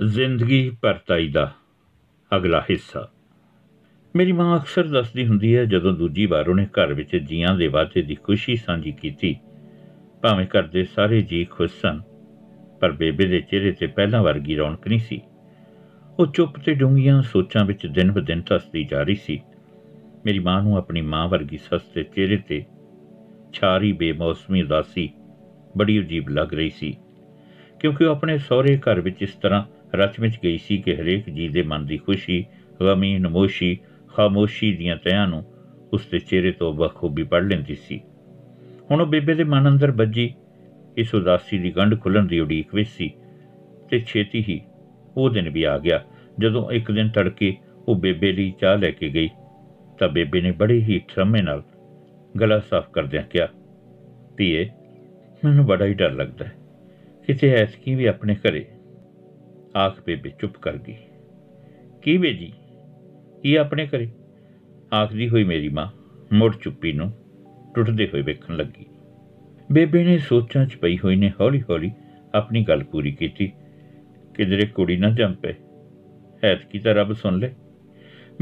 ਜ਼ਿੰਦਗੀ ਭਰਤਾਈ ਦਾ ਅਗਲਾ ਹਿੱਸਾ। ਮੇਰੀ ਮਾਂ ਅਕਸਰ ਦੱਸਦੀ ਹੁੰਦੀ ਹੈ, ਜਦੋਂ ਦੂਜੀ ਵਾਰ ਉਹਨੇ ਘਰ ਵਿੱਚ ਜੀਆਂ ਦੇ ਵਾਅਦੇ ਦੀ ਖੁਸ਼ੀ ਸਾਂਝੀ ਕੀਤੀ, ਭਾਵੇਂ ਘਰ ਦੇ ਸਾਰੇ ਜੀ ਖੁਸ਼ ਸਨ, ਪਰ ਬੇਬੇ ਦੇ ਚਿਹਰੇ ਤੇ ਪਹਿਲਾਂ ਵਰਗੀ ਰੌਣਕ ਨਹੀਂ ਸੀ। ਉਹ ਚੁੱਪ ਤੇ ਡੂੰਘੀਆਂ ਸੋਚਾਂ ਵਿੱਚ ਦਿਨ ਬ ਦਿਨ ਧਸਦੀ ਜਾ ਰਹੀ ਸੀ। ਮੇਰੀ ਮਾਂ ਨੂੰ ਆਪਣੀ ਮਾਂ ਵਰਗੀ ਸੱਸ ਦੇ ਚਿਹਰੇ ਤੇ ਛਾਰੀ ਬੇਮੌਸਮੀ ਉਦਾਸੀ ਬੜੀ ਅਜੀਬ ਲੱਗ ਰਹੀ ਸੀ, ਕਿਉਂਕਿ ਉਹ ਆਪਣੇ ਸਹੁਰੇ ਘਰ ਵਿੱਚ ਇਸ ਤਰ੍ਹਾਂ ਰਚ-ਮਿਚ ਗਈ ਸੀ ਕਿ ਹਰੇਕ ਜੀ ਦੇ ਮਨ ਦੀ ਖੁਸ਼ੀ, ਗਮੀ, ਨਮੋਸ਼ੀ, ਖਾਮੋਸ਼ੀ ਦੀਆਂ ਤਿਆਂ ਨੂੰ ਉਸ ਦੇ ਚਿਹਰੇ ਤੋਂ ਬਖੂਬੀ ਪੜ ਲੈਂਦੀ ਸੀ। ਹੁਣ ਉਹ ਬੇਬੇ ਦੇ ਮਨ ਅੰਦਰ ਵੱਜੀ। ਇਸ ਉਦਾਸੀ ਦੀ ਗੰਢ ਖੁੱਲਣ ਦੀ ਉਡੀਕ ਵਿੱਚ ਸੀ ਤੇ ਛੇਤੀ ਹੀ ਉਹ ਦਿਨ ਵੀ ਆ ਗਿਆ। ਜਦੋਂ ਇੱਕ ਦਿਨ ਤੜਕੇ ਉਹ ਬੇਬੇ ਲਈ ਚਾਹ ਲੈ ਕੇ ਗਈ, ਤਾਂ ਬੇਬੇ ਨੇ ਬੜੇ ਹੀ ਠਰਮੇ ਨਾਲ ਗਲਾ ਸਾਫ਼ ਕਰਦਿਆਂ ਕਿਹਾ, ਧੀਏ, ਮੈਨੂੰ ਬੜਾ ਹੀ ਡਰ ਲੱਗਦਾ ਹੈ। ਕਿਤੇ ਐਸਕੀ ਵੀ ਆਪਣੇ ਘਰੇ ਆਖ ਬੇਬੇ ਚੁੱਪ ਕਰ ਗਈ। ਕੀ ਬੇਜੀ? ਕੀ ਆਪਣੇ ਘਰੇ? ਆਖਦੀ ਹੋਈ ਮੇਰੀ ਮਾਂ ਮੁੜ ਚੁੱਪੀ ਨੂੰ ਟੁੱਟਦੇ ਹੋਏ ਵੇਖਣ ਲੱਗੀ। ਬੇਬੇ ਨੇ ਸੋਚਾਂ 'ਚ ਪਈ ਹੋਈ ਨੇ ਹੌਲੀ-ਹੌਲੀ ਆਪਣੀ ਗੱਲ ਪੂਰੀ ਕੀਤੀ। ਕਿਧਰੇ ਕੁੜੀ ਨਾ ਜੰਪੇ ਐਤਕੀ ਤਾਂ ਰੱਬ ਸੁਣ ਲੈ।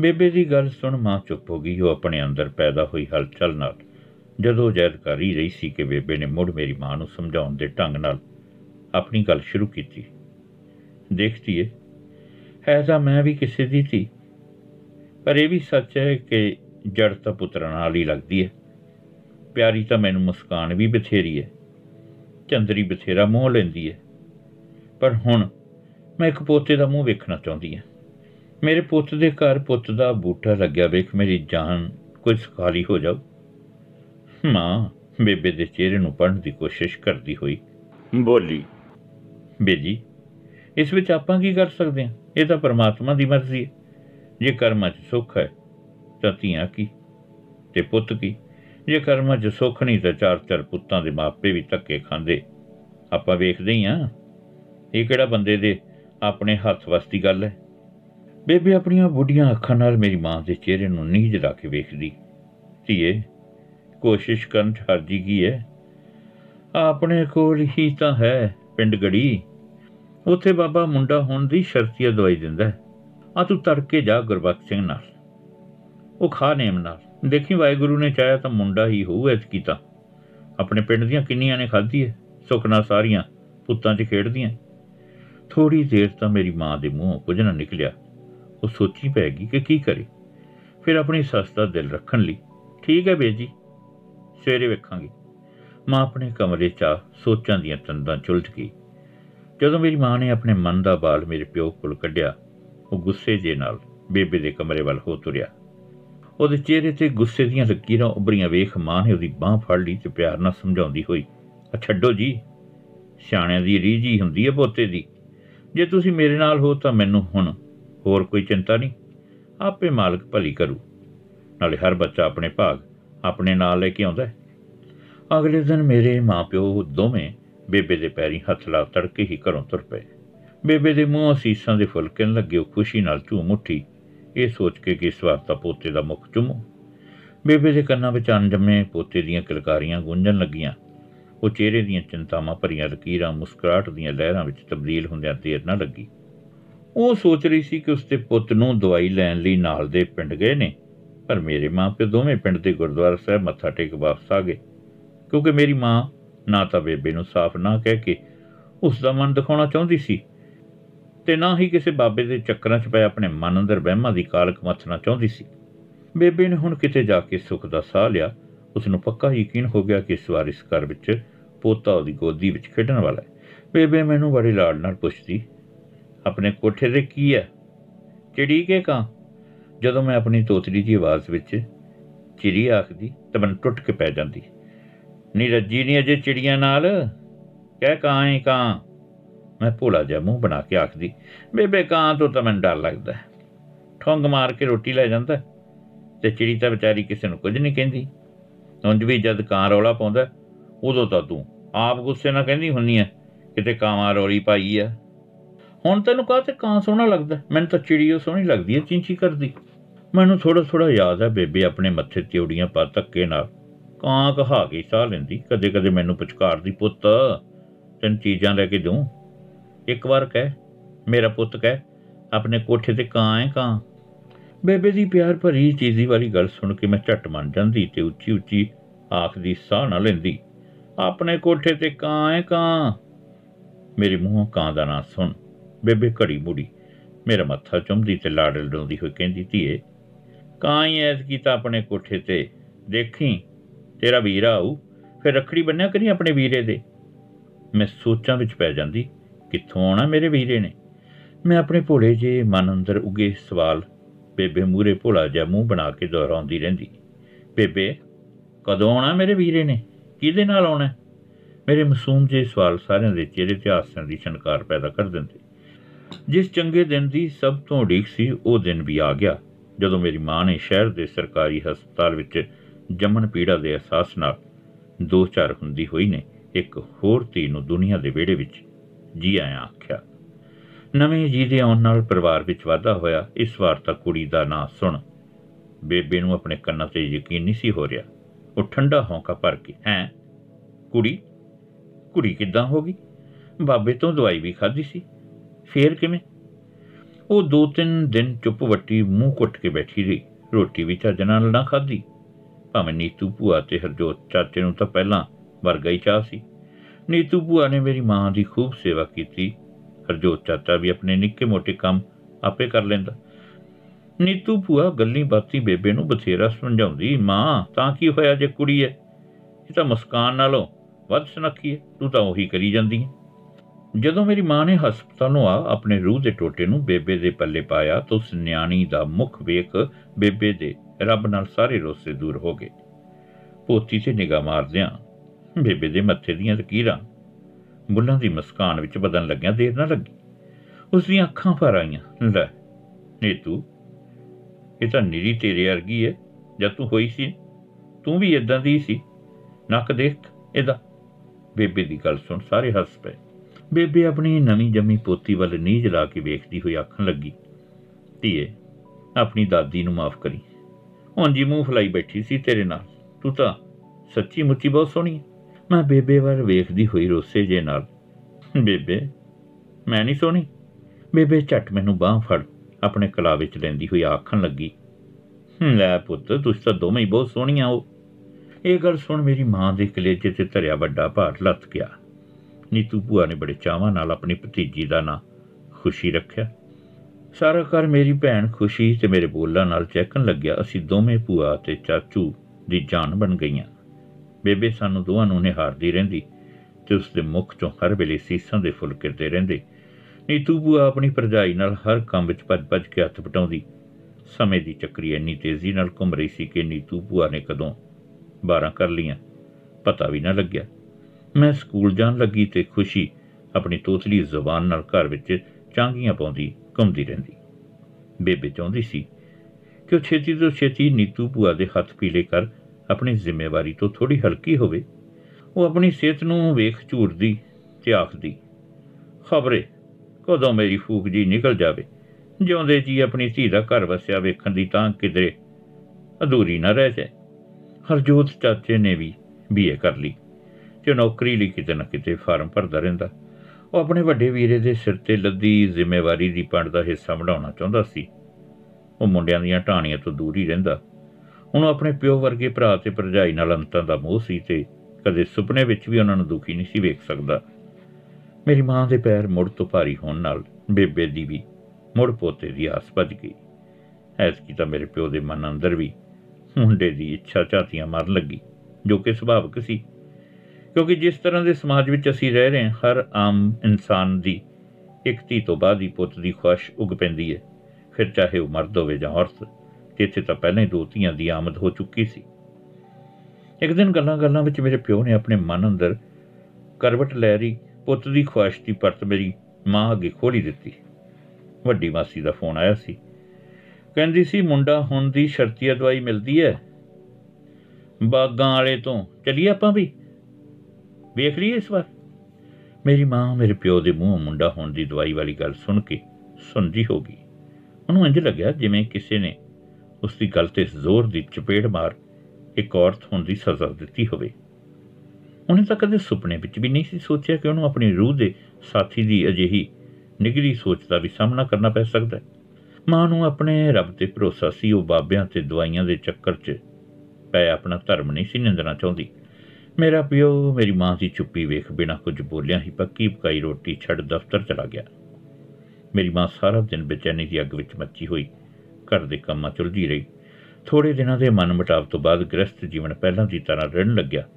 ਬੇਬੇ ਦੀ ਗੱਲ ਸੁਣ ਮਾਂ ਚੁੱਪ ਹੋ ਗਈ। ਉਹ ਆਪਣੇ ਅੰਦਰ ਪੈਦਾ ਹੋਈ ਹਲਚਲ ਨਾਲ ਜਦੋਂ ਜੈਦ ਕਰ ਰਹੀ ਸੀ ਕਿ ਬੇਬੇ ਨੇ ਮੁੜ ਮੇਰੀ ਮਾਂ ਨੂੰ ਸਮਝਾਉਣ ਦੇ ਢੰਗ ਨਾਲ ਆਪਣੀ ਗੱਲ ਸ਼ੁਰੂ ਕੀਤੀ। ਦੇਖਦੀ ਏ ਹੈ ਤਾਂ ਮੈਂ ਵੀ ਕਿਸੇ ਦੀ ਥੀ ਪਰ ਇਹ ਵੀ ਸੱਚ ਹੈ ਕਿ ਜੜ ਤਾਂ ਪੁੱਤਰਾਂ ਨਾਲ ਹੀ ਲੱਗਦੀ ਹੈ। ਪਿਆਰੀ ਤਾਂ ਮੈਨੂੰ ਮੁਸਕਾਨ ਵੀ ਬਥੇਰੀ ਹੈ। ਚੰਦਰੀ ਬਥੇਰਾ ਮੋਹ ਲੈਂਦੀ ਹੈ। ਪਰ ਹੁਣ ਮੈਂ ਇੱਕ ਪੋਤੇ ਦਾ ਮੂੰਹ ਵੇਖਣਾ ਚਾਹੁੰਦੀ ਹਾਂ। ਮੇਰੇ ਪੁੱਤ ਦੇ ਘਰ ਪੁੱਤ ਦਾ ਬੂਟਾ ਲੱਗਿਆ ਵੇਖ ਮੇਰੀ ਜਾਨ ਕੋਈ ਸਕਾਲੀ ਹੋ ਜਾਊ। ਮਾਂ ਬੇਬੇ ਦੇ ਚਿਹਰੇ ਨੂੰ ਪੜਨ ਦੀ ਕੋਸ਼ਿਸ਼ ਕਰਦੀ ਹੋਈ। ਬੋਲੀ। ਬੇਜੀ ਇਸ ਵਿੱਚ ਆਪਾਂ ਕੀ ਕਰ ਸਕਦੇ ਹਾਂ? ਇਹ ਤਾਂ ਪਰਮਾਤਮਾ ਦੀ ਮਰਜ਼ੀ ਹੈ। ਜੇ ਕਰਮਾਂ 'ਚ ਸੁੱਖ ਹੈ, ਤਾਂ ਧੀਆਂ ਕੀ? ਤੇ ਪੁੱਤ ਕੀ? ਜੇ ਕਰਮਾਂ 'ਚ ਸੁੱਖ ਨਹੀਂ, ਤਾਂ ਚਾਰ ਚਾਰ ਪੁੱਤਾਂ ਦੇ ਮਾਪੇ ਵੀ ਧੱਕੇ ਖਾਂਦੇ। ਆਪਾਂ ਵੇਖਦੇ ਹੀ ਆ ਇਹ ਕਿਹੜਾ ਬੰਦੇ ਦੇ ਆਪਣੇ ਹੱਥ ਵਸਦੀ ਗੱਲ ਹੈ? ਬੇਬੇ ਆਪਣੀਆਂ ਬੁੱਢੀਆਂ ਅੱਖਾਂ ਨਾਲ ਮੇਰੀ ਮਾਂ ਦੇ ਚਿਹਰੇ ਨੂੰ ਨੀਝ ਲਾ ਕੇ ਵੇਖਦੀ। ਧੀਏ, ਕੋਸ਼ਿਸ਼ ਕਰਨ ਚ ਹਰਜੀ ਕੀ ਹੈ? ਆਪਣੇ ਕੋਲ ਹੀ ਤਾਂ ਹੈ ਪਿੰਡ ਗੜੀ। ਉੱਥੇ ਬਾਬਾ ਮੁੰਡਾ ਹੋਣ ਦੀ ਸ਼ਰਤੀਆ ਦਵਾਈ ਦਿੰਦਾ ਆ ਤੂੰ ਤੜਕੇ ਜਾ ਗੁਰਬਖਸ਼ ਸਿੰਘ ਨਾਲ। ਉਹ ਖਾ ਨੇਮ ਨਾਲ। ਦੇਖੀ ਵਾਹਿਗੁਰੂ ਨੇ ਚਾਹਿਆ ਤਾਂ ਮੁੰਡਾ ਹੀ ਹੋਊ ਐਤ ਕੀਤਾ ਆਪਣੇ ਪਿੰਡ ਦੀਆਂ ਕਿੰਨੀਆਂ ਨੇ ਖਾਧੀ ਹੈ ਸੁਖਨਾ ਸਾਰੀਆਂ ਪੁੱਤਾਂ 'ਚ ਖੇਡਦੀਆਂ। ਥੋੜੀ ਦੇਰ ਤਾਂ ਮੇਰੀ ਮਾਂ ਦੇ ਮੂੰਹੋਂ ਕੁਝ ਨਾ ਨਿਕਲਿਆ। ਉਹ ਸੋਚੀ ਪੈ ਗਈ ਕਿ ਕੀ ਕਰੇ। ਫਿਰ ਆਪਣੀ ਸੱਸ ਦਾ ਦਿਲ ਰੱਖਣ ਲਈ, ਠੀਕ ਹੈ ਬੇਜੀ, ਸਵੇਰੇ ਵੇਖਾਂਗੇ। ਮਾਂ ਆਪਣੇ ਕਮਰੇ 'ਚ ਸੋਚਾਂ ਦੀਆਂ ਤੰਦਾਂ ਚੁਲਝ ਗਈ। ਜਦੋਂ ਮੇਰੀ ਮਾਂ ਨੇ ਆਪਣੇ ਮਨ ਦਾ ਬਾਲ ਮੇਰੇ ਪਿਓ ਕੋਲ ਕੱਢਿਆ, ਉਹ ਗੁੱਸੇ ਜੇ ਨਾਲ ਬੇਬੇ ਦੇ ਕਮਰੇ ਵੱਲ ਹੋ ਤੁਰਿਆ। ਉਹਦੇ ਚਿਹਰੇ ਤੇ ਗੁੱਸੇ ਦੀਆਂ ਲਕੀਰਾਂ ਉੱਭਰੀਆਂ ਵੇਖ ਮਾਂ ਨੇ ਉਹਦੀ ਬਾਹ ਫੜ ਲਈ ਤੇ ਪਿਆਰ ਨਾਲ ਸਮਝਾਉਂਦੀ ਹੋਈ, ਆ ਛੱਡੋ ਜੀ, ਸਿਆਣਿਆਂ ਦੀ ਰੀਜੀ ਹੁੰਦੀ ਹੈ ਪੋਤੇ ਦੀ। ਜੇ ਤੁਸੀਂ ਮੇਰੇ ਨਾਲ ਹੋ ਤਾਂ ਮੈਨੂੰ ਹੁਣ ਹੋਰ ਕੋਈ ਚਿੰਤਾ ਨਹੀਂ, ਆਪੇ ਮਾਲਕ ਭਲੀ ਕਰੂ। ਨਾਲੇ ਹਰ ਬੱਚਾ ਆਪਣੇ ਭਾਗ ਆਪਣੇ ਨਾਲ ਲੈ ਕੇ ਆਉਂਦਾ ਹੈ। ਅਗਲੇ ਦਿਨ ਮੇਰੇ ਮਾਪਿਓ ਦੋਵੇਂ ਬੇਬੇ ਦੇ ਪੈਰੀਂ ਹੱਥ ਲਾ ਤੜਕੇ ਹੀ ਘਰੋਂ ਤੁਰ ਪਏ। ਬੇਬੇ ਦੇ ਮੂੰਹੋਂ ਸੀਸਾਂ ਦੇ ਫੁੱਲ ਕਿਨ ਲੱਗੇ, ਉਹ ਖੁਸ਼ੀ ਨਾਲ ਝੂਮ ਉੱਠੀ। ਇਹ ਸੋਚ ਕੇ ਕਿ ਇਸ ਵਾਰ ਤਾਂ ਪੋਤੇ ਦਾ ਮੁਖ ਚੁੰਮੋ। ਬੇਬੇ ਦੇ ਕੰਨਾਂ ਵਿੱਚ ਅਣਜੰਮੇ ਪੋਤੇ ਦੀਆਂ ਕਿਲਕਾਰੀਆਂ ਗੂੰਜਣ ਲੱਗੀਆਂ। ਉਹ ਚਿਹਰੇ ਦੀਆਂ ਚਿੰਤਾਵਾਂ ਭਰੀਆਂ ਲਕੀਰਾਂ ਮੁਸਕਰਾਟ ਦੀਆਂ ਲਹਿਰਾਂ ਵਿੱਚ ਤਬਦੀਲ ਹੁੰਦਿਆਂ ਦੇਰ ਨਾ ਲੱਗੀ। ਉਹ ਸੋਚ ਰਹੀ ਸੀ ਕਿ ਉਸਦੇ ਪੁੱਤ ਨੂੰ ਦਵਾਈ ਲੈਣ ਲਈ ਨਾਲ ਦੇ ਪਿੰਡ ਗਏ ਨੇ, ਪਰ ਮੇਰੇ ਮਾਪੇ ਦੋਵੇਂ ਪਿੰਡ ਦੇ ਗੁਰਦੁਆਰਾ ਸਾਹਿਬ ਮੱਥਾ ਟੇਕ ਵਾਪਸ ਆ ਗਏ। ਕਿਉਂਕਿ ਮੇਰੀ ਮਾਂ ਨਾ ਤਾਂ ਬੇਬੇ ਨੂੰ ਸਾਫ਼ ਨਾ ਕਹਿ ਕੇ ਉਸ ਦਾ ਮਨ ਦਿਖਾਉਣਾ ਚਾਹੁੰਦੀ ਸੀ ਤੇ ਨਾ ਹੀ ਕਿਸੇ ਬਾਬੇ ਦੇ ਚੱਕਰਾਂ 'ਚ ਪਏ ਆਪਣੇ ਮਨ ਅੰਦਰ ਵਹਿਮਾਂ ਦੀ ਕਾਲਕ ਮੱਥਣਾ ਚਾਹੁੰਦੀ ਸੀ। ਬੇਬੇ ਨੇ ਹੁਣ ਕਿਤੇ ਜਾ ਕੇ ਸੁੱਖ ਦਾ ਸਾਹ ਲਿਆ ਉਸ ਨੂੰ ਪੱਕਾ ਯਕੀਨ ਹੋ ਗਿਆ ਕਿ ਇਸ ਵਾਰ ਇਸ ਘਰ ਵਿੱਚ ਪੋਤਾ ਉਹਦੀ ਗੋਦੀ ਵਿੱਚ ਖੇਡਣ ਵਾਲਾ ਹੈ। ਬੇਬੇ ਮੈਨੂੰ ਬੜੀ ਲਾਡ ਨਾਲ ਪੁੱਛਦੀ, ਆਪਣੇ ਕੋਠੇ ਤੇ ਕੀ ਹੈ? ਚਿੜੀ ਕੇ ਕਾਂ? ਜਦੋਂ ਮੈਂ ਆਪਣੀ ਤੋਤਲੀ ਦੀ ਆਵਾਜ਼ ਵਿੱਚ ਚਿੜੀ ਆਖਦੀ, ਤਾਂ ਮਨ ਟੁੱਟ ਕੇ ਪੈ ਜਾਂਦੀ। ਨੀ ਰੱਜੀ ਨਹੀਂ ਅਜੇ ਚਿੜੀਆਂ ਨਾਲ। ਕਹਿ ਕਾਂ ਹੈ ਕਾਂ। ਮੈਂ ਭੋਲਾ ਜਿਹਾ ਮੂੰਹ ਬਣਾ ਕੇ ਆਖਦੀ, ਬੇਬੇ, ਕਾਂ ਤੋਂ ਤਾਂ ਮੈਨੂੰ ਡਰ ਲੱਗਦਾ ਠੋਂਗ ਮਾਰ ਕੇ ਰੋਟੀ ਲੈ ਜਾਂਦਾ ਤੇ ਚਿੜੀ ਤਾਂ ਵਿਚਾਰੀ ਕਿਸੇ ਨੂੰ ਕੁਝ ਨਹੀਂ ਕਹਿੰਦੀ। ਉਂਝ ਵੀ ਜਦ ਕਾਂ ਰੌਲਾ ਪਾਉਂਦਾ ਉਦੋਂ ਤਾਂ ਤੂੰ ਆਪ ਗੁੱਸੇ ਨਾਲ ਕਹਿੰਦੀ ਹੁੰਨੀ ਐ ਕਿਤੇ ਕਾਂਵਾਂ ਰੌਲੀ ਪਾਈ ਆ। ਹੁਣ ਤੈਨੂੰ ਕਾਹ ਤੇ ਕਾਂ ਸੋਹਣਾ ਲੱਗਦਾ ਮੈਨੂੰ ਤਾਂ ਚਿੜੀ ਉਹ ਸੋਹਣੀ ਲੱਗਦੀ ਐ ਚਿੰਚੀ ਕਰਦੀ। ਮੈਨੂੰ ਥੋੜਾ ਥੋੜਾ ਯਾਦ ਹੈ ਬੇਬੇ ਆਪਣੇ ਮੱਥੇ ਤੇ ਉੜੀਆਂ ਪਾ ਧੱਕੇ ਨਾਲ। ਕਾਂ ਕਹਾ ਕੇ ਸਾਹ ਲੈਂਦੀ, ਕਦੇ ਕਦੇ ਮੈਨੂੰ ਪੁਚਕਾਰਦੀ, ਪੁੱਤ, ਤੈਨੂੰ ਚੀਜ਼ਾਂ ਲੈ ਕੇ ਦੂੰ ਇੱਕ ਵਾਰ ਕਹਿ, ਮੇਰਾ ਪੁੱਤ ਕਹਿ, ਆਪਣੇ ਕੋਠੇ ਤੇ ਕਾਂ ਹੈ ਕਾਂ। ਬੇਬੇ ਦੀ ਪਿਆਰ ਭਰੀ ਚੀਜ਼ੀ ਵਾਲੀ ਗੱਲ ਸੁਣ ਕੇ ਮੈਂ ਝਟ ਮੰਨ ਜਾਂਦੀ ਤੇ ਉੱਚੀ ਉੱਚੀ ਆਖਦੀ ਸਾਹ ਨਾ ਲੈਂਦੀ, ਆਪਣੇ ਕੋਠੇ ਤੇ ਕਾਂ ਹੈ ਕਾਂ। ਮੇਰੇ ਮੂੰਹੋਂ ਕਾਂ ਦਾ ਨਾਂ ਸੁਣ। ਬੇਬੇ ਘੜੀ ਮੁੜੀ, ਮੇਰਾ ਮੱਥਾ ਚੁੰਮਦੀ ਤੇ ਲਾਡਲ ਡੋਂਦੀ ਹੋਈ ਕਹਿੰਦੀ, ਧੀਏ, ਕਾਂ ਹੀ ਐਸ ਕੀਤਾ ਆਪਣੇ ਕੋਠੇ ਤੇ ਦੇਖੀ ਤੇਰਾ ਵੀਰਾ ਆਊ, ਫਿਰ ਰਖੜੀ ਬੰਨਿਆ ਕਰੀ ਆਪਣੇ ਵੀਰੇ ਦੇ। ਮੈਂ ਸੋਚਾਂ ਵਿੱਚ ਪੈ ਜਾਂਦੀ, ਕਿੱਥੋਂ ਆਉਣਾ ਮੇਰੇ ਵੀਰੇ ਨੇ? ਮੈਂ ਆਪਣੇ ਭੋਲੇ ਜੇ ਮਨ ਅੰਦਰ ਉਗੇ ਸਵਾਲ, ਬੇਬੇ ਮੂਰੇ ਭੋਲਾ ਜਿਹਾ ਮੂੰਹ ਬਣਾ ਕੇ ਦੁਹਰਾਉਂਦੀ ਰਹਿੰਦੀ। ਬੇਬੇ, ਕਦੋਂ ਆਉਣਾ ਮੇਰੇ ਵੀਰੇ ਨੇ? ਕਿਹਦੇ ਨਾਲ ਆਉਣਾ? ਮੇਰੇ ਮਾਸੂਮ ਜੇ ਸਵਾਲ ਸਾਰਿਆਂ ਦੇ ਚਿਹਰੇ ਤੇ ਹਾਸਿਆਂ ਦੀ ਛਨਕਾਰ ਪੈਦਾ ਕਰ ਦਿੰਦੇ। ਜਿਸ ਚੰਗੇ ਦਿਨ ਦੀ ਸਭ ਤੋਂ ਉਡੀਕ ਸੀ, ਉਹ ਦਿਨ ਵੀ ਆ ਗਿਆ, ਜਦੋਂ ਮੇਰੀ ਮਾਂ ਨੇ ਸ਼ਹਿਰ ਦੇ ਸਰਕਾਰੀ ਹਸਪਤਾਲ ਵਿੱਚ ਜੰਮਣ ਪੀੜਾ ਦੇ ਅਹਿਸਾਸ ਨਾਲ ਦੋ ਚਾਰ ਹੁੰਦੀ ਹੋਈ ਨੇ ਇੱਕ ਹੋਰ ਧੀ ਨੂੰ ਦੁਨੀਆ ਦੇ ਵਿਹੜੇ ਵਿੱਚ ਜੀ ਆਇਆਂ ਆਖਿਆ, ਨਵੇਂ ਜੀ ਦੇ ਆਉਣ ਨਾਲ ਪਰਿਵਾਰ ਵਿੱਚ ਵਾਧਾ ਹੋਇਆ, ਇਸ ਵਾਰ ਤਾਂ ਕੁੜੀ ਦਾ ਨਾਂ ਸੁਣ। ਬੇਬੇ ਨੂੰ ਆਪਣੇ ਕੰਨਾਂ ਤੇ ਯਕੀਨ ਨਹੀਂ ਸੀ ਹੋ ਰਿਹਾ। ਉਹ ਠੰਡਾ ਹੌਂਕਾ ਭਰ ਕੇ, ਹੈ, ਕੁੜੀ? ਕੁੜੀ ਕਿੱਦਾਂ ਹੋ ਗਈ? ਬਾਬੇ ਤੋਂ ਦਵਾਈ ਵੀ ਖਾਧੀ ਸੀ? ਫੇਰ ਕਿਵੇਂ? ਉਹ ਦੋ ਤਿੰਨ ਦਿਨ ਚੁੱਪ ਵੱਟੀ ਮੂੰਹ ਕੁੱਟ ਕੇ ਬੈਠੀ ਰਹੀ। ਰੋਟੀ ਵੀ ਚੱਜ ਨਾਲ ਨਾ ਖਾਧੀ। ਭਾਵੇਂ ਨੀਤੂ ਭੂਆ ਤੇ ਹਰਜੋਤ ਚਾਚੇ ਨੂੰ ਤਾਂ ਪਹਿਲਾਂ ਵਰਗਾ ਹੀ ਚਾਹ ਸੀ। ਨੀਤੂ ਭੂਆ ਨੇ ਮੇਰੀ ਮਾਂ ਦੀ ਖੂਬ ਸੇਵਾ ਕੀਤੀ। ਹਰਜੋਤ ਚਾਚਾ ਵੀ ਆਪਣੇ ਨਿੱਕੇ ਮੋਟੇ ਕੰਮ ਆਪੇ ਕਰ ਲੈਂਦਾ। ਨੀਤੂ ਭੂਆ ਗੱਲੀ ਬਾਤੀ ਬੇਬੇ ਨੂੰ ਬਥੇਰਾ ਸਮਝਾਉਂਦੀ, ਮਾਂ, ਤਾਂ ਕੀ ਹੋਇਆ ਜੇ ਕੁੜੀ ਹੈ ਇਹ ਤਾਂ ਮੁਸਕਾਨ ਨਾਲੋਂ ਵੱਧ ਸੁਨੱਖੀ ਹੈ ਤੂੰ ਤਾਂ ਉਹੀ ਕਰੀ ਜਾਂਦੀ ਹੈ ਜਦੋਂ ਮੇਰੀ ਮਾਂ ਨੇ ਹਸਪਤਾਲੋਂ ਆ, ਆਪਣੇ ਰੂਹ ਦੇ ਟੋਟੇ ਨੂੰ ਬੇਬੇ ਦੇ ਪੱਲੇ ਪਾਇਆ, ਤਾਂ ਉਸ ਨਿਆਣੀ ਦਾ ਮੁਖ ਵੇਖ ਬੇਬੇ ਦੇ ਰੱਬ ਨਾਲ ਸਾਰੇ ਰੋਸੇ ਦੂਰ ਹੋ ਗਏ। ਪੋਤੀ ਤੇ ਨਿਗਾਹ ਮਾਰਦਿਆਂ ਬੇਬੇ ਦੇ ਮੱਥੇ ਦੀਆਂ ਲਕੀਰਾਂ ਬੁੱਲਾਂ ਦੀ ਮੁਸਕਾਨ ਵਿੱਚ ਬਦਲਣ ਲੱਗਿਆ ਦੇਰ ਨਾ ਲੱਗੀ। ਉਸ ਦੀਆਂ ਅੱਖਾਂ ਭਰ ਆਈਆਂ। ਲੈ ਨੀਤੂ ਇਹ ਤਾਂ ਨਿਰੀ ਤੇਰੇ ਵਰਗੀ ਹੈ ਜਦ ਤੂੰ ਹੋਈ ਸੀ। ਤੂੰ ਵੀ ਇਦਾਂ ਦੀ ਸੀ। ਨੱਕ ਦੇਖ, ਇਹਦਾ। ਬੇਬੇ ਦੀ ਗੱਲ ਸੁਣ, ਸਾਰੇ ਹੱਸ ਪਏ। ਬੇਬੇ ਆਪਣੀ ਨਵੀਂ ਜੰਮੀ ਪੋਤੀ ਵੱਲ ਨੀਝ ਲਾ ਕੇ ਵੇਖਦੀ ਹੋਈ ਆਖਣ ਲੱਗੀ, ਧੀਏ, ਆਪਣੀ ਦਾਦੀ ਨੂੰ ਮਾਫ ਕਰੀ। ਹੁਣ ਜੀ ਮੂੰਹ ਫਲਾਈ ਬੈਠੀ ਸੀ ਤੇਰੇ ਨਾਲ। ਤੂੰ ਤਾਂ ਸੱਚੀ ਮੁੱਚੀ ਬਹੁਤ ਸੋਹਣੀ ਹੈ ਮੈਂ ਬੇਬੇ ਵੱਲ ਵੇਖਦੀ ਹੋਈ ਰੋਸੇ ਜੇ ਨਾਲ, ਬੇਬੇ, ਮੈਂ ਨਹੀਂ ਸੋਹਣੀ? ਬੇਬੇ ਝਟ ਮੈਨੂੰ ਬਾਹ ਫੜ ਆਪਣੇ ਕਲਾ ਵਿੱਚ ਲੈਂਦੀ ਹੋਈ ਆਖਣ ਲੱਗੀ, ਲੈ ਪੁੱਤ ਤੁਸੀਂ ਤਾਂ ਦੋਵੇਂ ਹੀ ਬਹੁਤ ਸੋਹਣੀਆਂ ਹੋ। ਇਹ ਗੱਲ ਸੁਣ ਮੇਰੀ ਮਾਂ ਦੇ ਕਲੇਜੇ ਤੇ ਧਰਿਆ ਵੱਡਾ ਭਾਰ ਲੱਥ ਗਿਆ। ਨੀਤੂ ਭੂਆ ਨੇ ਬੜੇ ਚਾਵਾਂ ਨਾਲ ਆਪਣੀ ਭਤੀਜੀ ਦਾ ਨਾਂ ਖੁਸ਼ੀ ਰੱਖਿਆ। ਸਾਰਾ ਘਰ ਮੇਰੀ ਭੈਣ ਖੁਸ਼ੀ ਤੇ ਮੇਰੇ ਬੋਲਾਂ ਨਾਲ ਚੈੱਕਣ ਲੱਗਿਆ। ਅਸੀਂ ਦੋਵੇਂ ਭੂਆ ਤੇ ਚਾਚੂ ਦੀ ਜਾਨ ਬਣ ਗਈਆਂ। ਬੇਬੇ ਸਾਨੂੰ ਦੋਵਾਂ ਨੂੰ ਨਿਹਾਰਦੀ ਰਹਿੰਦੀ ਤੇ ਉਸ ਦੇ ਮੁਖ ਚੋਂ ਹਰ ਵੇਲੇ ਸੀਸਾਂ ਦੇ ਫੁੱਲ ਕਿਰਦੇ ਰਹਿੰਦੇ। ਨੀਤੂ ਭੂਆ ਆਪਣੀ ਪਰਜਾਈ ਨਾਲ ਹਰ ਕੰਮ ਵਿੱਚ ਭੱਜ-ਭੱਜ ਕੇ ਹੱਥ ਪਟਾਉਂਦੀ ਸਮੇਂ ਦੀ ਚੱਕਰੀ ਇੰਨੀ ਤੇਜ਼ੀ ਨਾਲ ਘੁੰਮ ਰਹੀ ਸੀ ਕਿ ਨੀਤੂ ਭੂਆ ਨੇ ਕਦੋਂ 12 ਕਰ ਲੀਆਂ ਪਤਾ ਵੀ ਨਾ ਲੱਗਿਆ। ਮੈਂ ਸਕੂਲ ਜਾਣ ਲੱਗੀ ਤੇ ਖੁਸ਼ੀ ਆਪਣੀ ਤੋਤਲੀ ਜ਼ੁਬਾਨ ਨਾਲ ਘਰ ਵਿੱਚ ਚਾਂਗੀਆਂ ਪਾਉਂਦੀ, ਘੁੰਮਦੀ ਰਹਿੰਦੀ। ਬੇਬੇ ਚਾਹੁੰਦੀ ਸੀ ਕਿ ਉਹ ਛੇਤੀ ਤੋਂ ਛੇਤੀ ਨੀਤੂ ਭੂਆ ਦੇ ਹੱਥ ਪੀਲੇ ਕਰ ਆਪਣੀ ਜ਼ਿੰਮੇਵਾਰੀ ਤੋਂ ਥੋੜੀ ਹਲਕੀ ਹੋਵੇ। ਉਹ ਆਪਣੀ ਸਿਹਤ ਨੂੰ ਵੇਖ ਝੂਰਦੀ ਤੇ ਆਖਦੀ, ਖਬਰੇ, ਕਦੋਂ ਮੇਰੀ ਫੂਕ ਜੀ ਨਿਕਲ ਜਾਵੇ? ਜਿਉਂਦੇ ਜੀ ਆਪਣੀ ਧੀ ਦਾ ਘਰ ਵਸਿਆ ਵੇਖਣ ਦੀ ਤਾਂ ਕਿਧਰੇ ਅਧੂਰੀ ਨਾ ਰਹਿ ਜਾਏ। ਹਰਜੋਤ ਚਾਚੇ ਨੇ ਵੀ ਬੀਏ ਕਰ ਲਈ। ਤੇ ਨੌਕਰੀ ਲਈ ਕਿਤੇ ਨਾ ਕਿਤੇ ਫਾਰਮ ਭਰਦਾ ਰਹਿੰਦਾ। ਉਹ ਆਪਣੇ ਵੱਡੇ ਵੀਰੇ ਦੇ ਸਿਰ ਤੇ ਲੱਦੀ ਜ਼ਿੰਮੇਵਾਰੀ ਦੀ ਪੰਡ ਦਾ ਹਿੱਸਾ ਵਡਾਉਣਾ ਚਾਹੁੰਦਾ ਸੀ। ਉਹ ਮੁੰਡਿਆਂ ਦੀਆਂ ਢਾਣੀਆਂ ਤੋਂ ਦੂਰ ਹੀ ਰਹਿੰਦਾ। ਉਹਨੂੰ ਆਪਣੇ ਪਿਓ ਵਰਗੇ ਭਰਾ ਤੇ ਭਰਜਾਈ ਨਾਲ ਅੰਤਾਂ ਦਾ ਮੋਹ ਸੀ ਤੇ ਕਦੇ ਸੁਪਨੇ ਵਿੱਚ ਵੀ ਉਹਨਾਂ ਨੂੰ ਦੁਖੀ ਨਹੀਂ ਸੀ ਵੇਖ ਸਕਦਾ। ਮੇਰੀ ਮਾਂ ਦੇ ਪੈਰ ਮੁੜ ਤੋਂ ਭਾਰੀ ਹੋਣ ਨਾਲ ਬੇਬੇ ਦੀ ਵੀ ਮੁੜ ਪੋਤੇ ਦੀ ਆਸ ਭੱਜ ਗਈ। ਐਸ ਕੀ ਤਾਂ ਮੇਰੇ ਪਿਓ ਦੇ ਮਨ ਅੰਦਰ ਵੀ ਮੁੰਡੇ ਦੀ ਇੱਛਾ ਝਾਤੀਆਂ ਮਾਰਨ ਲੱਗੀ, ਜੋ ਕਿ ਸੁਭਾਵਿਕ ਸੀ। ਕਿਉਂਕਿ ਜਿਸ ਤਰ੍ਹਾਂ ਦੇ ਸਮਾਜ ਵਿੱਚ ਅਸੀਂ ਰਹਿ ਰਹੇ ਹਾਂ, ਹਰ ਆਮ ਇਨਸਾਨ ਦੀ ਇੱਕ ਧੀ ਤੋਂ ਬਾਅਦ ਹੀ ਪੁੱਤ ਦੀ ਖੁਆਇਸ਼ ਉਗ ਪੈਂਦੀ ਹੈ। ਫਿਰ ਚਾਹੇ ਉਹ ਮਰਦ ਹੋਵੇ ਜਾਂ ਔਰਤ ਇੱਥੇ ਤਾਂ ਪਹਿਲਾਂ ਹੀ ਦੋ ਧੀਆਂ ਦੀ ਆਮਦ ਹੋ ਚੁੱਕੀ ਸੀ। ਇੱਕ ਦਿਨ ਗੱਲਾਂ-ਗੱਲਾਂ ਵਿੱਚ ਮੇਰੇ ਪਿਓ ਨੇ ਆਪਣੇ ਮਨ ਅੰਦਰ ਕਰਵਟ ਲੈ ਰਹੀ ਪੁੱਤ ਦੀ ਖੁਆਇਸ਼ ਦੀ ਪਰਤ ਮੇਰੀ ਮਾਂ ਅੱਗੇ ਖੋਲੀ ਦਿੱਤੀ। ਵੱਡੀ ਮਾਸੀ ਦਾ ਫੋਨ ਆਇਆ ਸੀ। ਕਹਿੰਦੀ ਸੀ, ਮੁੰਡਾ ਹੁਣ ਦੀ ਸ਼ਰਤੀਆ ਦਵਾਈ ਮਿਲਦੀ ਹੈ। ਬਾਗਾਂ ਵਾਲੇ ਤੋਂ। ਚਲੀਏ ਆਪਾਂ ਵੀ? ਵੇਖ ਲਈਏ ਇਸ ਵਾਰ। ਮੇਰੀ ਮਾਂ, ਮੇਰੇ ਪਿਓ ਦੇ ਮੂੰਹ ਮੁੰਡਾ ਹੋਣ ਦੀ ਦਵਾਈ ਵਾਲੀ ਗੱਲ ਸੁਣ ਕੇ ਸੁਣਦੀ ਹੋ ਗਈ। ਉਹਨੂੰ ਇੰਜ ਲੱਗਿਆ ਜਿਵੇਂ ਕਿਸੇ ਨੇ ਉਸ ਦੀ ਗੱਲ ਤੇ ਜ਼ੋਰ ਦੀ ਚਪੇੜ ਮਾਰ ਇੱਕ ਔਰਤ ਹੋਣ ਦੀ ਸਜ਼ਾ ਦਿੱਤੀ ਹੋਵੇ। ਉਹਨੇ ਤਾਂ ਕਦੇ ਸੁਪਨੇ ਵਿੱਚ ਵੀ ਨਹੀਂ ਸੀ ਸੋਚਿਆ ਕਿ ਉਹਨੂੰ ਆਪਣੀ ਰੂਹ ਦੇ ਸਾਥੀ ਦੀ ਅਜਿਹੀ ਨਿਗਰੀ ਸੋਚ ਦਾ ਵੀ ਸਾਹਮਣਾ ਕਰਨਾ ਪੈ ਸਕਦਾ ਹੈ। ਮਾਂ ਨੂੰ ਆਪਣੇ ਰੱਬ ਤੇ ਭਰੋਸਾ ਸੀ, ਉਹ ਬਾਬਿਆਂ ਤੇ ਦਵਾਈਆਂ ਦੇ ਚੱਕਰ 'ਚ ਪੈ ਆਪਣਾ ਧਰਮ ਨਹੀਂ ਸੀ ਨਿੰਦਣਾ ਚਾਹੁੰਦੀ। ਮੇਰਾ ਪਿਓ ਮੇਰੀ ਮਾਂ ਦੀ ਚੁੱਪੀ ਵੇਖ ਬਿਨਾ ਕੁਝ ਬੋਲਿਆ ਹੀ ਪੱਕੀ ਪਕਾਈ ਰੋਟੀ ਛੱਡ ਦਫ਼ਤਰ ਚਲਾ ਗਿਆ। ਮੇਰੀ ਮਾਂ ਸਾਰਾ ਦਿਨ ਬੇਚੈਨੀ ਦੀ ਅੱਗ ਵਿੱਚ ਮੱਚੀ ਹੋਈ। ਘਰ ਦੇ ਕੰਮਾਂ 'ਚ ਉਲਝੀ ਰਹੀ। ਥੋੜੇ ਦਿਨਾਂ ਦੇ ਮਨ ਮਟਾਵ ਤੋਂ ਬਾਅਦ ਗ੍ਰਸਥ ਜੀਵਨ ਪਹਿਲਾਂ ਦੀ ਤਰ੍ਹਾਂ ਰਹਿਣ ਲੱਗਿਆ।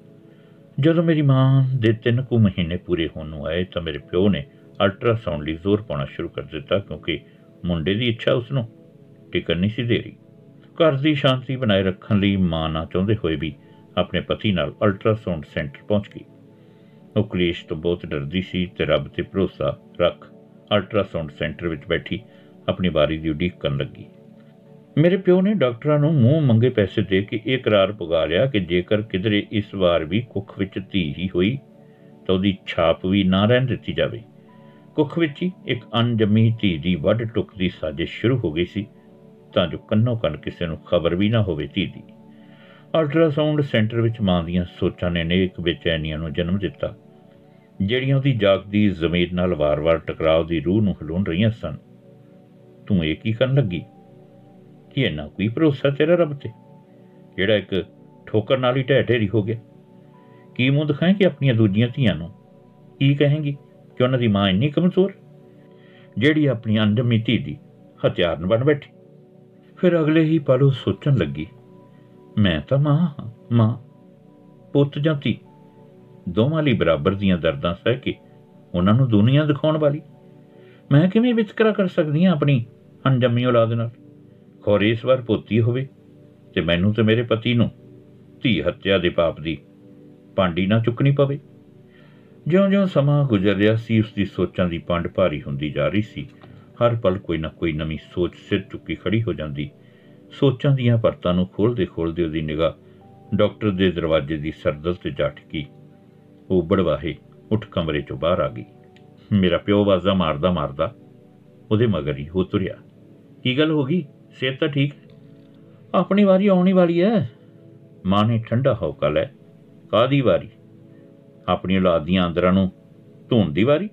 ਜਦੋਂ ਮੇਰੀ ਮਾਂ ਦੇ ਤਿੰਨ ਕੁ ਮਹੀਨੇ ਪੂਰੇ ਹੋਣ ਨੂੰ ਆਏ ਤਾਂ ਮੇਰੇ ਪਿਓ ਨੇ ਅਲਟਰਾਸਾਊਂਡ ਲਈ ਜ਼ੋਰ ਪਾਉਣਾ ਸ਼ੁਰੂ ਕਰ ਦਿੱਤਾ ਕਿਉਂਕਿ ਮੁੰਡੇ ਦੀ ਇੱਛਾ ਉਸ ਨੂੰ ਟਿਕਣ ਨਹੀਂ ਸੀ ਦੇ ਰਹੀ। ਘਰ ਦੀ ਸ਼ਾਂਤੀ ਬਣਾਏ ਰੱਖਣ ਲਈ ਮਾਂ ਨਾ ਚਾਹੁੰਦੇ ਹੋਏ ਵੀ ਆਪਣੇ ਪਤੀ ਨਾਲ ਅਲਟਰਾਸਾਊਂਡ ਸੈਂਟਰ ਪਹੁੰਚ ਗਈ। ਉਹ ਕਲੇਸ਼ ਤੋਂ ਬਹੁਤ ਡਰਦੀ ਸੀ ਤੇ ਰੱਬ ਤੇ ਭਰੋਸਾ ਰੱਖ ਅਲਟਰਾਸਾਊਂਡ ਸੈਂਟਰ ਵਿੱਚ ਬੈਠੀ ਆਪਣੀ ਵਾਰੀ ਦੀ ਉਡੀਕ ਕਰਨ ਲੱਗੀ। ਮੇਰੇ ਪਿਓ ਨੇ ਡਾਕਟਰਾਂ ਨੂੰ ਮੂੰਹ ਮੰਗੇ ਪੈਸੇ ਦੇ ਕੇ ਇਹ ਇਕਰਾਰ ਪੁਗਾ ਲਿਆ ਕਿ ਜੇਕਰ ਕਿਧਰੇ ਇਸ ਵਾਰ ਵੀ ਕੁੱਖ ਵਿੱਚ ਧੀ ਹੀ ਹੋਈ, ਤਾਂ ਉਹਦੀ ਛਾਪ ਵੀ ਨਾ ਰਹਿਣ ਦਿੱਤੀ ਜਾਵੇ। ਕੁੱਖ ਵਿੱਚ ਹੀ ਇੱਕ ਅਣਜੰਮੀ ਧੀ ਦੀ ਵੱਡ ਟੁੱਕ ਦੀ ਸਾਜ਼ਿਸ਼ ਸ਼ੁਰੂ ਹੋ ਗਈ ਸੀ, ਤਾਂ ਜੋ ਕੰਨੋ ਕੰਨ ਕਿਸੇ ਨੂੰ ਖਬਰ ਵੀ ਨਾ ਹੋਵੇ ਧੀ ਦੀ। ਅਲਟਰਾਸਾਊਂਡ ਸੈਂਟਰ ਵਿੱਚ ਮਾਂ ਦੀਆਂ ਸੋਚਾਂ ਨੇ ਨੇਕ ਬੇਚੈਨੀਆਂ ਨੂੰ ਜਨਮ ਦਿੱਤਾ, ਜਿਹੜੀਆਂ ਉਹਦੀ ਜਾਗਦੀ ਜ਼ਮੀਰ ਨਾਲ ਵਾਰ-ਵਾਰ ਟਕਰਾਅ ਦੀ ਰੂਹ ਨੂੰ ਹਿਲਾਉਣ ਰਹੀਆਂ ਸਨ। ਤੂੰ ਇਹ ਕੀ ਕਰਨ ਲੱਗੀ? ਕੀ ਇਹਨਾਂ ਕੋਈ ਭਰੋਸਾ ਤੇਰਾ ਰੱਬ ਤੇ? ਜਿਹੜਾ ਇੱਕ ਠੋਕਰ ਨਾਲ ਹੀ ਢਹਿ ਢੇਰੀ ਹੋ ਗਿਆ। ਕੀ ਮੂੰਹ ਦਿਖਾਏ ਕਿ ਆਪਣੀਆਂ ਦੂਜੀਆਂ ਧੀਆਂ ਨੂੰ? ਕੀ ਕਹੇਂਗੀ ਕਿ ਉਹਨਾਂ ਦੀ ਮਾਂ ਇੰਨੀ ਕਮਜ਼ੋਰ? ਜਿਹੜੀ ਆਪਣੀ ਅੰਡਮੀ ਧੀ ਦੀ ਹਥਿਆਰ ਬਣ ਬੈਠੀ। ਫਿਰ ਅਗਲੇ ਹੀ ਪਲ ਉਹ ਸੋਚਣ ਲੱਗੀ ਮੈਂ ਤਾਂ ਮਾਂ ਹਾਂ, ਮਾਂ। ਪੁੱਤ ਜਾਂ ਧੀ। ਦੋਵਾਂ ਲਈ ਬਰਾਬਰ ਦੀਆਂ ਦਰਦਾਂ ਸਹਿ ਕੇ ਉਹਨਾਂ ਨੂੰ ਦੁਨੀਆ ਦਿਖਾਉਣ ਵਾਲੀ। ਮੈਂ ਕਿਵੇਂ ਵਿਤਕਰਾ ਕਰ ਸਕਦੀ ਹਾਂ ਆਪਣੀ ਅਣਜੰਮੀ ਔਲਾਦ ਨਾਲ? ਖੋਰ ਇਸ ਵਾਰ ਪੋਤੀ ਹੋਵੇ ਤੇ ਮੈਨੂੰ ਤੇ ਮੇਰੇ ਪਤੀ ਨੂੰ ਧੀ ਹੱਤਿਆ ਦੇ ਪਾਪ ਦੀ ਪਾਂਡੀ ਨਾ ਚੁੱਕਣੀ ਪਵੇ। ਜਿਉਂ-ਜਿਉਂ ਸਮਾਂ ਗੁਜ਼ਰ ਰਿਹਾ ਸੀ ਉਸ ਦੀ ਸੋਚਾਂ ਦੀ ਪੰਡ ਭਾਰੀ ਹੁੰਦੀ ਜਾ ਰਹੀ ਸੀ। ਹਰ ਪਲ ਕੋਈ ਨਾ ਕੋਈ ਨਵੀਂ ਸੋਚ ਸਿਰ ਚੁੱਕੀ ਖੜੀ ਹੋ ਜਾਂਦੀ। ਸੋਚਾਂ ਦੀਆਂ ਪਰਤਾਂ ਨੂੰ ਖੋਲਦੇ ਖੋਲਦੇ ਉਹਦੀ ਨਿਗਾਹ ਡਾਕਟਰ ਦੇ ਦਰਵਾਜ਼ੇ ਦੀ ਸਰਦਲ ਤੇ ਜਾ ਟਿਕੀ ਉਹ ਬੜਵਾਹੇ ਉੱਠ ਕਮਰੇ ਚੋਂ ਬਾਹਰ ਆ ਗਈ। ਮੇਰਾ ਪਿਓ ਵਾਜ਼ਾ ਮਾਰਦਾ ਮਾਰਦਾ ਉਹਦੇ ਮਗਰ ਹੀ ਹੋ ਤੁਰਿਆ। ਕੀ ਗੱਲ ਹੋ ਗਈ? ਸਿਹਤ ਤਾਂ ਠੀਕ ਹੈ? ਆਪਣੀ ਵਾਰੀ ਆਉਣੀ ਵਾਲੀ ਹੈ। ਮਾਂ ਨੇ ਠੰਡਾ ਹੌਕਾ ਲੈ। ਕਾਦੀ ਵਾਰੀ? ਆਪਣੀ ਔਲਾਦ ਦੀਆਂ ਅੰਦਰਾਂ ਨੂੰ ਧੂਣ ਦੀ ਵਾਰੀ?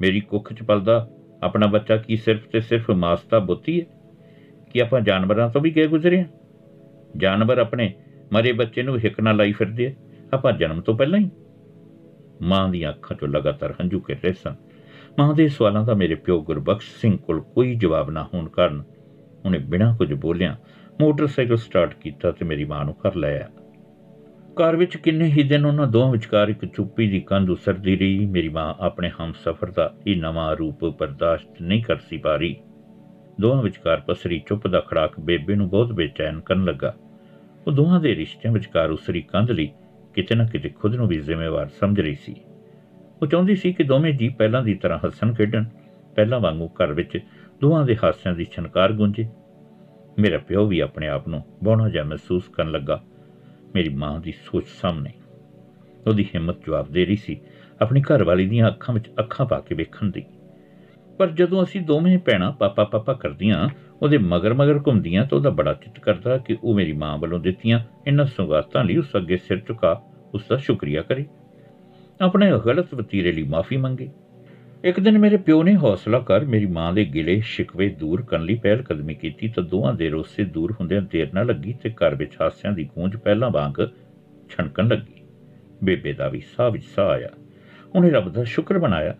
ਮੇਰੀ ਕੁੱਖ ਚ ਪਲਦਾ ਆਪਣਾ ਬੱਚਾ ਕੀ ਸਿਰਫ ਤੇ ਸਿਰਫ ਮਾਸਤਾ ਬੁੱਤੀ ਹੈ? ਕਿ ਆਪਾਂ ਜਾਨਵਰਾਂ ਤੋਂ ਵੀ ਗਏ ਗੁਜ਼ਰੇ ਹਾਂ? ਜਾਨਵਰ ਆਪਣੇ ਮਰੇ ਬੱਚੇ ਨੂੰ ਹਿੱਕ ਨਾਲ ਲਾਈ ਫਿਰਦੇ ਆ। ਆਪਾਂ ਜਨਮ ਤੋਂ ਪਹਿਲਾਂ ਹੀ ਮਾਂ ਦੀਆਂ ਅੱਖਾਂ 'ਚੋਂ ਲਗਾਤਾਰ ਹੰਝੂ ਗਿਰ ਰਹੇ ਸਨ। ਮਾਂ ਦੇ ਸਵਾਲਾਂ ਦਾ ਮੇਰੇ ਪਿਓ ਗੁਰਬਖਸ਼ ਸਿੰਘ ਕੋਲ ਕੋਈ ਜਵਾਬ ਨਾ ਹੋਣ ਕਾਰਨ ਉਹਨੇ ਬਿਨਾਂ ਕੁਝ ਬੋਲਿਆ ਮੋਟਰਸਾਈਕਲ ਸਟਾਰਟ ਕੀਤਾ ਤੇ ਮੇਰੀ ਮਾਂ ਨੂੰ ਘਰ ਲੈ ਆਇਆ। ਘਰ ਵਿੱਚ ਕਿੰਨੇ ਹੀ ਦਿਨ ਉਹਨਾਂ ਦੋਵਾਂ ਵਿਚਕਾਰ ਇੱਕ ਚੁੱਪੀ ਦੀ ਕੰਧ ਉਸਰਦੀ ਰਹੀ। ਮੇਰੀ ਮਾਂ ਆਪਣੇ ਹਮਸਫਰ ਦਾ ਇਹ ਨਵਾਂ ਰੂਪ ਬਰਦਾਸ਼ਤ ਨਹੀਂ ਕਰ ਸੀ ਪਾ ਰਹੀ। ਦੋਵਾਂ ਵਿਚਕਾਰ ਪਸਰੀ ਚੁੱਪ ਦਾ ਖੜਾਕ ਬੇਬੇ ਨੂੰ ਬਹੁਤ ਬੇਚੈਨ ਕਰਨ ਲੱਗਾ। ਉਹ ਦੋਹਾਂ ਦੇ ਰਿਸ਼ਤਿਆਂ ਵਿਚਕਾਰ ਉਸਰੀ ਕੰਧ ਲਈ ਕਿਤੇ ਨਾ ਕਿਤੇ ਖੁਦ ਨੂੰ ਵੀ ਜ਼ਿੰਮੇਵਾਰ ਸਮਝ ਰਹੀ ਸੀ। ਉਹ ਚਾਹੁੰਦੀ ਸੀ ਕਿ ਦੋਵੇਂ ਜੀ ਪਹਿਲਾਂ ਦੀ ਤਰ੍ਹਾਂ ਹੱਸਣ ਖੇਡਣ, ਪਹਿਲਾਂ ਵਾਂਗੂ ਘਰ ਵਿੱਚ ਦੋਹਾਂ ਦੇ ਹਾਸਿਆਂ ਦੀ ਛਨਕਾਰ ਗੂੰਜੇ। ਮੇਰਾ ਪਿਓ ਵੀ ਆਪਣੇ ਆਪ ਨੂੰ ਬੋਣਾ ਜਿਹਾ ਮਹਿਸੂਸ ਕਰਨ ਲੱਗਾ। ਮੇਰੀ ਮਾਂ ਦੀ ਸੋਚ ਸਾਹਮਣੇ ਉਹਦੀ ਹਿੰਮਤ ਜਵਾਬ ਦੇ ਰਹੀ ਸੀ। ਆਪਣੀ ਘਰਵਾਲੀ ਦੀਆਂ ਅੱਖਾਂ ਵਿੱਚ ਅੱਖਾਂ ਪਾ ਕੇ ਵੇਖਣ ਦੀ। ਪਰ ਜਦੋਂ ਅਸੀਂ ਦੋਵੇਂ ਭੈਣਾਂ ਪਾਪਾ ਪਾਪਾ ਕਰਦੀਆਂ, ਉਹਦੇ ਮਗਰ ਮਗਰ ਘੁੰਮਦੀਆਂ ਤਾਂ ਉਹਦਾ ਬੜਾ ਚਿੱਤ ਕਰਦਾ ਕਿ ਉਹ ਮੇਰੀ ਮਾਂ ਵੱਲੋਂ ਦਿੱਤੀਆਂ ਇਹਨਾਂ ਸੁਗਾਤਾਂ ਲਈ ਉਸ ਅੱਗੇ ਸਿਰ ਝੁਕਾ, ਉਸ ਦਾ ਸ਼ੁਕਰੀਆ ਕਰੇ। ਆਪਣੇ ਗਲਤ ਵਤੀਰੇ ਲਈ ਮਾਫੀ ਮੰਗੇ। ਇੱਕ ਦਿਨ ਮੇਰੇ ਪਿਓ ਨੇ ਹੌਸਲਾ ਕਰ ਮੇਰੀ ਮਾਂ ਦੇ ਗਿਲੇ ਸ਼ਿਕਵੇ ਦੂਰ ਕਰਨ ਲਈ ਪਹਿਲ ਕਦਮੀ ਕੀਤੀ ਤਾਂ ਦੋਵਾਂ ਦੇ ਰੋਸੇ ਦੂਰ ਹੁੰਦਿਆਂ ਦੇਰ ਨਾ ਲੱਗੀ ਤੇ ਘਰ ਵਿੱਚ ਹਾਸਿਆਂ ਦੀ ਗੂੰਜ ਪਹਿਲਾਂ ਵਾਂਗ ਛਣਕਣ ਲੱਗੀ। ਬੇਬੇ ਦਾ ਵੀ ਸਾਹ ਵਿੱਚ ਸਾਹ ਆਇਆ। ਉਹਨੇ ਰੱਬ ਦਾ ਸ਼ੁਕਰ ਬਣਾਇਆ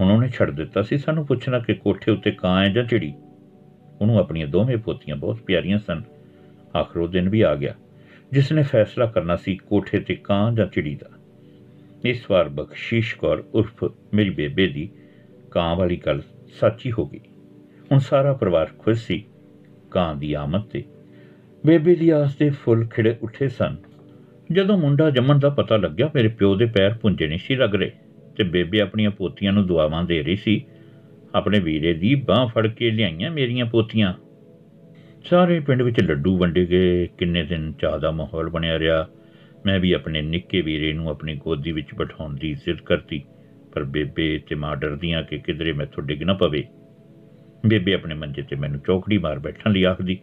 ਹੁਣ ਉਹਨੇ ਛੱਡ ਦਿੱਤਾ ਸੀ, ਸਾਨੂੰ ਪੁੱਛਣਾ ਕਿ ਕੋਠੇ ਉੱਤੇ ਕਾਂ ਹੈ ਜਾਂ ਚਿੜੀ? ਉਹਨੂੰ ਆਪਣੀਆਂ ਦੋਵੇਂ ਪੋਤੀਆਂ ਬਹੁਤ ਪਿਆਰੀਆਂ ਸਨ। ਆਖਰ ਉਹ ਦਿਨ ਵੀ ਆ ਗਿਆ, ਜਿਸ ਨੇ ਫੈਸਲਾ ਕਰਨਾ ਸੀ ਕੋਠੇ ਤੇ ਕਾਂ ਜਾਂ ਚਿੜੀ ਦਾ। ਇਸ ਵਾਰ ਬਖਸ਼ੀਸ਼ ਕੌਰ ਉਰਫ ਮੇਰੀ ਬੇਬੇ ਦੀ ਕਾਂ ਵਾਲੀ ਗੱਲ ਸੱਚੀ ਹੋ ਗਈ। ਹੁਣ ਸਾਰਾ ਪਰਿਵਾਰ ਖੁਸ਼ ਸੀ ਕਾਂ ਦੀ ਆਮਦ ਤੇ। ਬੇਬੇ ਦੀ ਆਸ ਤੇ ਫੁੱਲ ਖਿੜੇ ਉੱਠੇ ਸਨ। ਜਦੋਂ ਮੁੰਡਾ ਜੰਮਣ ਦਾ ਪਤਾ ਲੱਗਿਆ, ਮੇਰੇ ਪਿਓ ਦੇ ਪੈਰ ਪੁੰਜੇ ਨਹੀਂ ਸੀ ਲੱਗ ਰਹੇ ਤੇ ਬੇਬੇ ਆਪਣੀਆਂ ਪੋਤੀਆਂ ਨੂੰ ਦੁਆਵਾਂ ਦੇ ਰਹੀ ਸੀ। ਆਪਣੇ ਵੀਰੇ ਦੀ ਬਾਹ ਫੜ ਕੇ ਲਿਆਈਆਂ ਮੇਰੀਆਂ ਪੋਤੀਆਂ ਸਾਰੇ ਪਿੰਡ ਵਿੱਚ ਲੱਡੂ ਵੰਡੇ ਗਏ। ਕਿੰਨੇ ਦਿਨ ਚਾਹ ਦਾ ਮਾਹੌਲ ਬਣਿਆ ਰਿਹਾ। ਮੈਂ ਵੀ ਆਪਣੇ ਨਿੱਕੇ ਵੀਰੇ ਨੂੰ ਆਪਣੀ ਗੋਦੀ ਵਿੱਚ ਬਿਠਾਉਣ ਦੀ ਜ਼ਿੱਦ ਕਰਤੀ। ਪਰ ਬੇਬੇ ਤੇ ਮਾਂ ਡਰਦੀਆਂ ਕਿ ਕਿਧਰੇ ਮੈਥੋਂ ਡਿੱਗ ਨਾ ਪਵੇ। ਬੇਬੇ ਆਪਣੇ ਮੰਜੇ ਤੇ ਮੈਨੂੰ ਚੌਕੜੀ ਮਾਰ ਬੈਠਣ ਲਈ ਆਖਦੀ,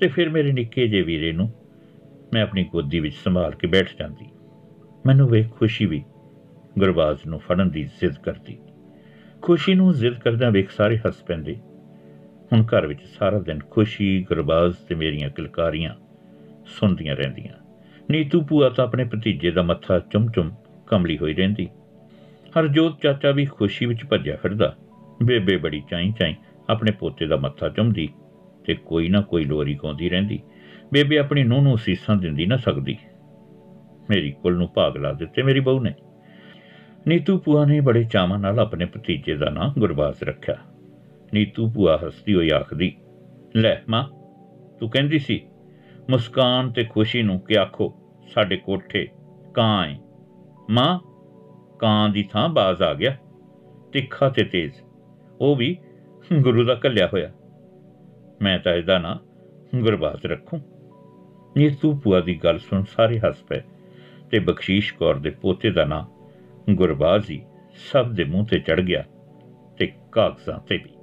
ਤੇ ਫਿਰ ਮੇਰੇ ਨਿੱਕੇ ਜੇ ਵੀਰੇ ਨੂੰ? ਮੈਂ ਆਪਣੀ ਗੋਦੀ ਵਿੱਚ ਸੰਭਾਲ ਕੇ ਬੈਠ ਜਾਂਦੀ। ਮੈਨੂੰ ਵੇਖ ਖੁਸ਼ੀ ਵੀ ਗੁਰਬਾਜ਼ ਨੂੰ ਫੜਨ ਦੀ ਜ਼ਿੱਦ ਕਰਦੀ। ਖੁਸ਼ੀ ਨੂੰ ਜ਼ਿੱਦ ਕਰਦਿਆਂ ਵੇਖ ਸਾਰੇ ਹੱਸ ਪੈਂਦੇ। ਹੁਣ ਘਰ ਵਿੱਚ ਸਾਰਾ ਦਿਨ ਖੁਸ਼ੀ, ਗੁਰਬਾਜ਼ ਤੇ ਮੇਰੀਆਂ ਕਿਲਕਾਰੀਆਂ ਸੁਣਦੀਆਂ ਰਹਿੰਦੀਆਂ। ਨੀਤੂ ਭੂਆ ਤਾਂ ਆਪਣੇ ਭਤੀਜੇ ਦਾ ਮੱਥਾ ਚੁੰਮ-ਚੁੰਮ ਕਮਲੀ ਹੋਈ ਰਹਿੰਦੀ। ਹਰਜੋਤ ਚਾਚਾ ਵੀ ਖੁਸ਼ੀ ਵਿੱਚ ਭੱਜਿਆ ਫਿਰਦਾ। ਬੇਬੇ ਬੜੀ ਚਾਈ ਚਾਈ ਆਪਣੇ ਪੋਤੇ ਦਾ ਮੱਥਾ ਚੁੰਮਦੀ ਤੇ ਕੋਈ ਨਾ ਕੋਈ ਲੋਰੀ ਗਾਉਂਦੀ ਰਹਿੰਦੀ। ਬੇਬੇ ਆਪਣੀ ਨੂੰਹ ਨੂੰ ਸੀਸਾਂ ਦਿੰਦੀ ਨਾ ਸਕਦੀ। ਮੇਰੀ ਕੁਲ ਨੂੰ ਭਾਗ ਲਾ ਦਿੱਤੇ ਮੇਰੀ ਬਹੂ ਨੇ। ਨੀਤੂ ਭੂਆ ਨੇ ਬੜੇ ਚਾਵਾਂ ਨਾਲ ਆਪਣੇ ਭਤੀਜੇ ਦਾ ਨਾਂ ਗੁਰਬਾਜ਼ ਰੱਖਿਆ। ਨੀਤੂ ਭੂਆ ਹੱਸਦੀ ਹੋਈ ਆਖਦੀ, ਲੈ ਮਾਂ, ਤੂੰ ਕਹਿੰਦੀ ਸੀ, ਮੁਸਕਾਨ ਤੇ ਖੁਸ਼ੀ ਨੂੰ ਕਿ ਆਖੋ, ਸਾਡੇ ਕੋਠੇ ਕਾਂ ਏ। ਮਾਂ, ਕਾਂ ਦੀ ਥਾਂ ਬਾਜ਼ ਆ ਗਿਆ, ਤਿੱਖਾ ਤੇ ਤੇਜ਼, ਉਹ ਵੀ ਗੁਰੂ ਦਾ ਕੱਲਿਆ ਹੋਇਆ। ਮੈਂ ਤਾਂ ਇਹਦਾ ਨਾਂ ਗੁਰਬਾਜ਼ ਰੱਖੂੰ। ਨੀਤੂ ਭੂਆ ਦੀ ਗੱਲ ਸੁਣ ਸਾਰੇ ਹੱਸ ਪਏ ਤੇ ਬਖਸ਼ੀਸ਼ ਕੌਰ ਦੇ ਪੋਤੇ ਦਾ ਨਾਂ ਗੁਰਬਾਜ਼ ਹੀ ਸਭ ਦੇ ਮੂੰਹ ਤੇ ਚੜ ਗਿਆ ਤੇ ਕਾਗਜ਼ਾਂ ਤੇ ਵੀ।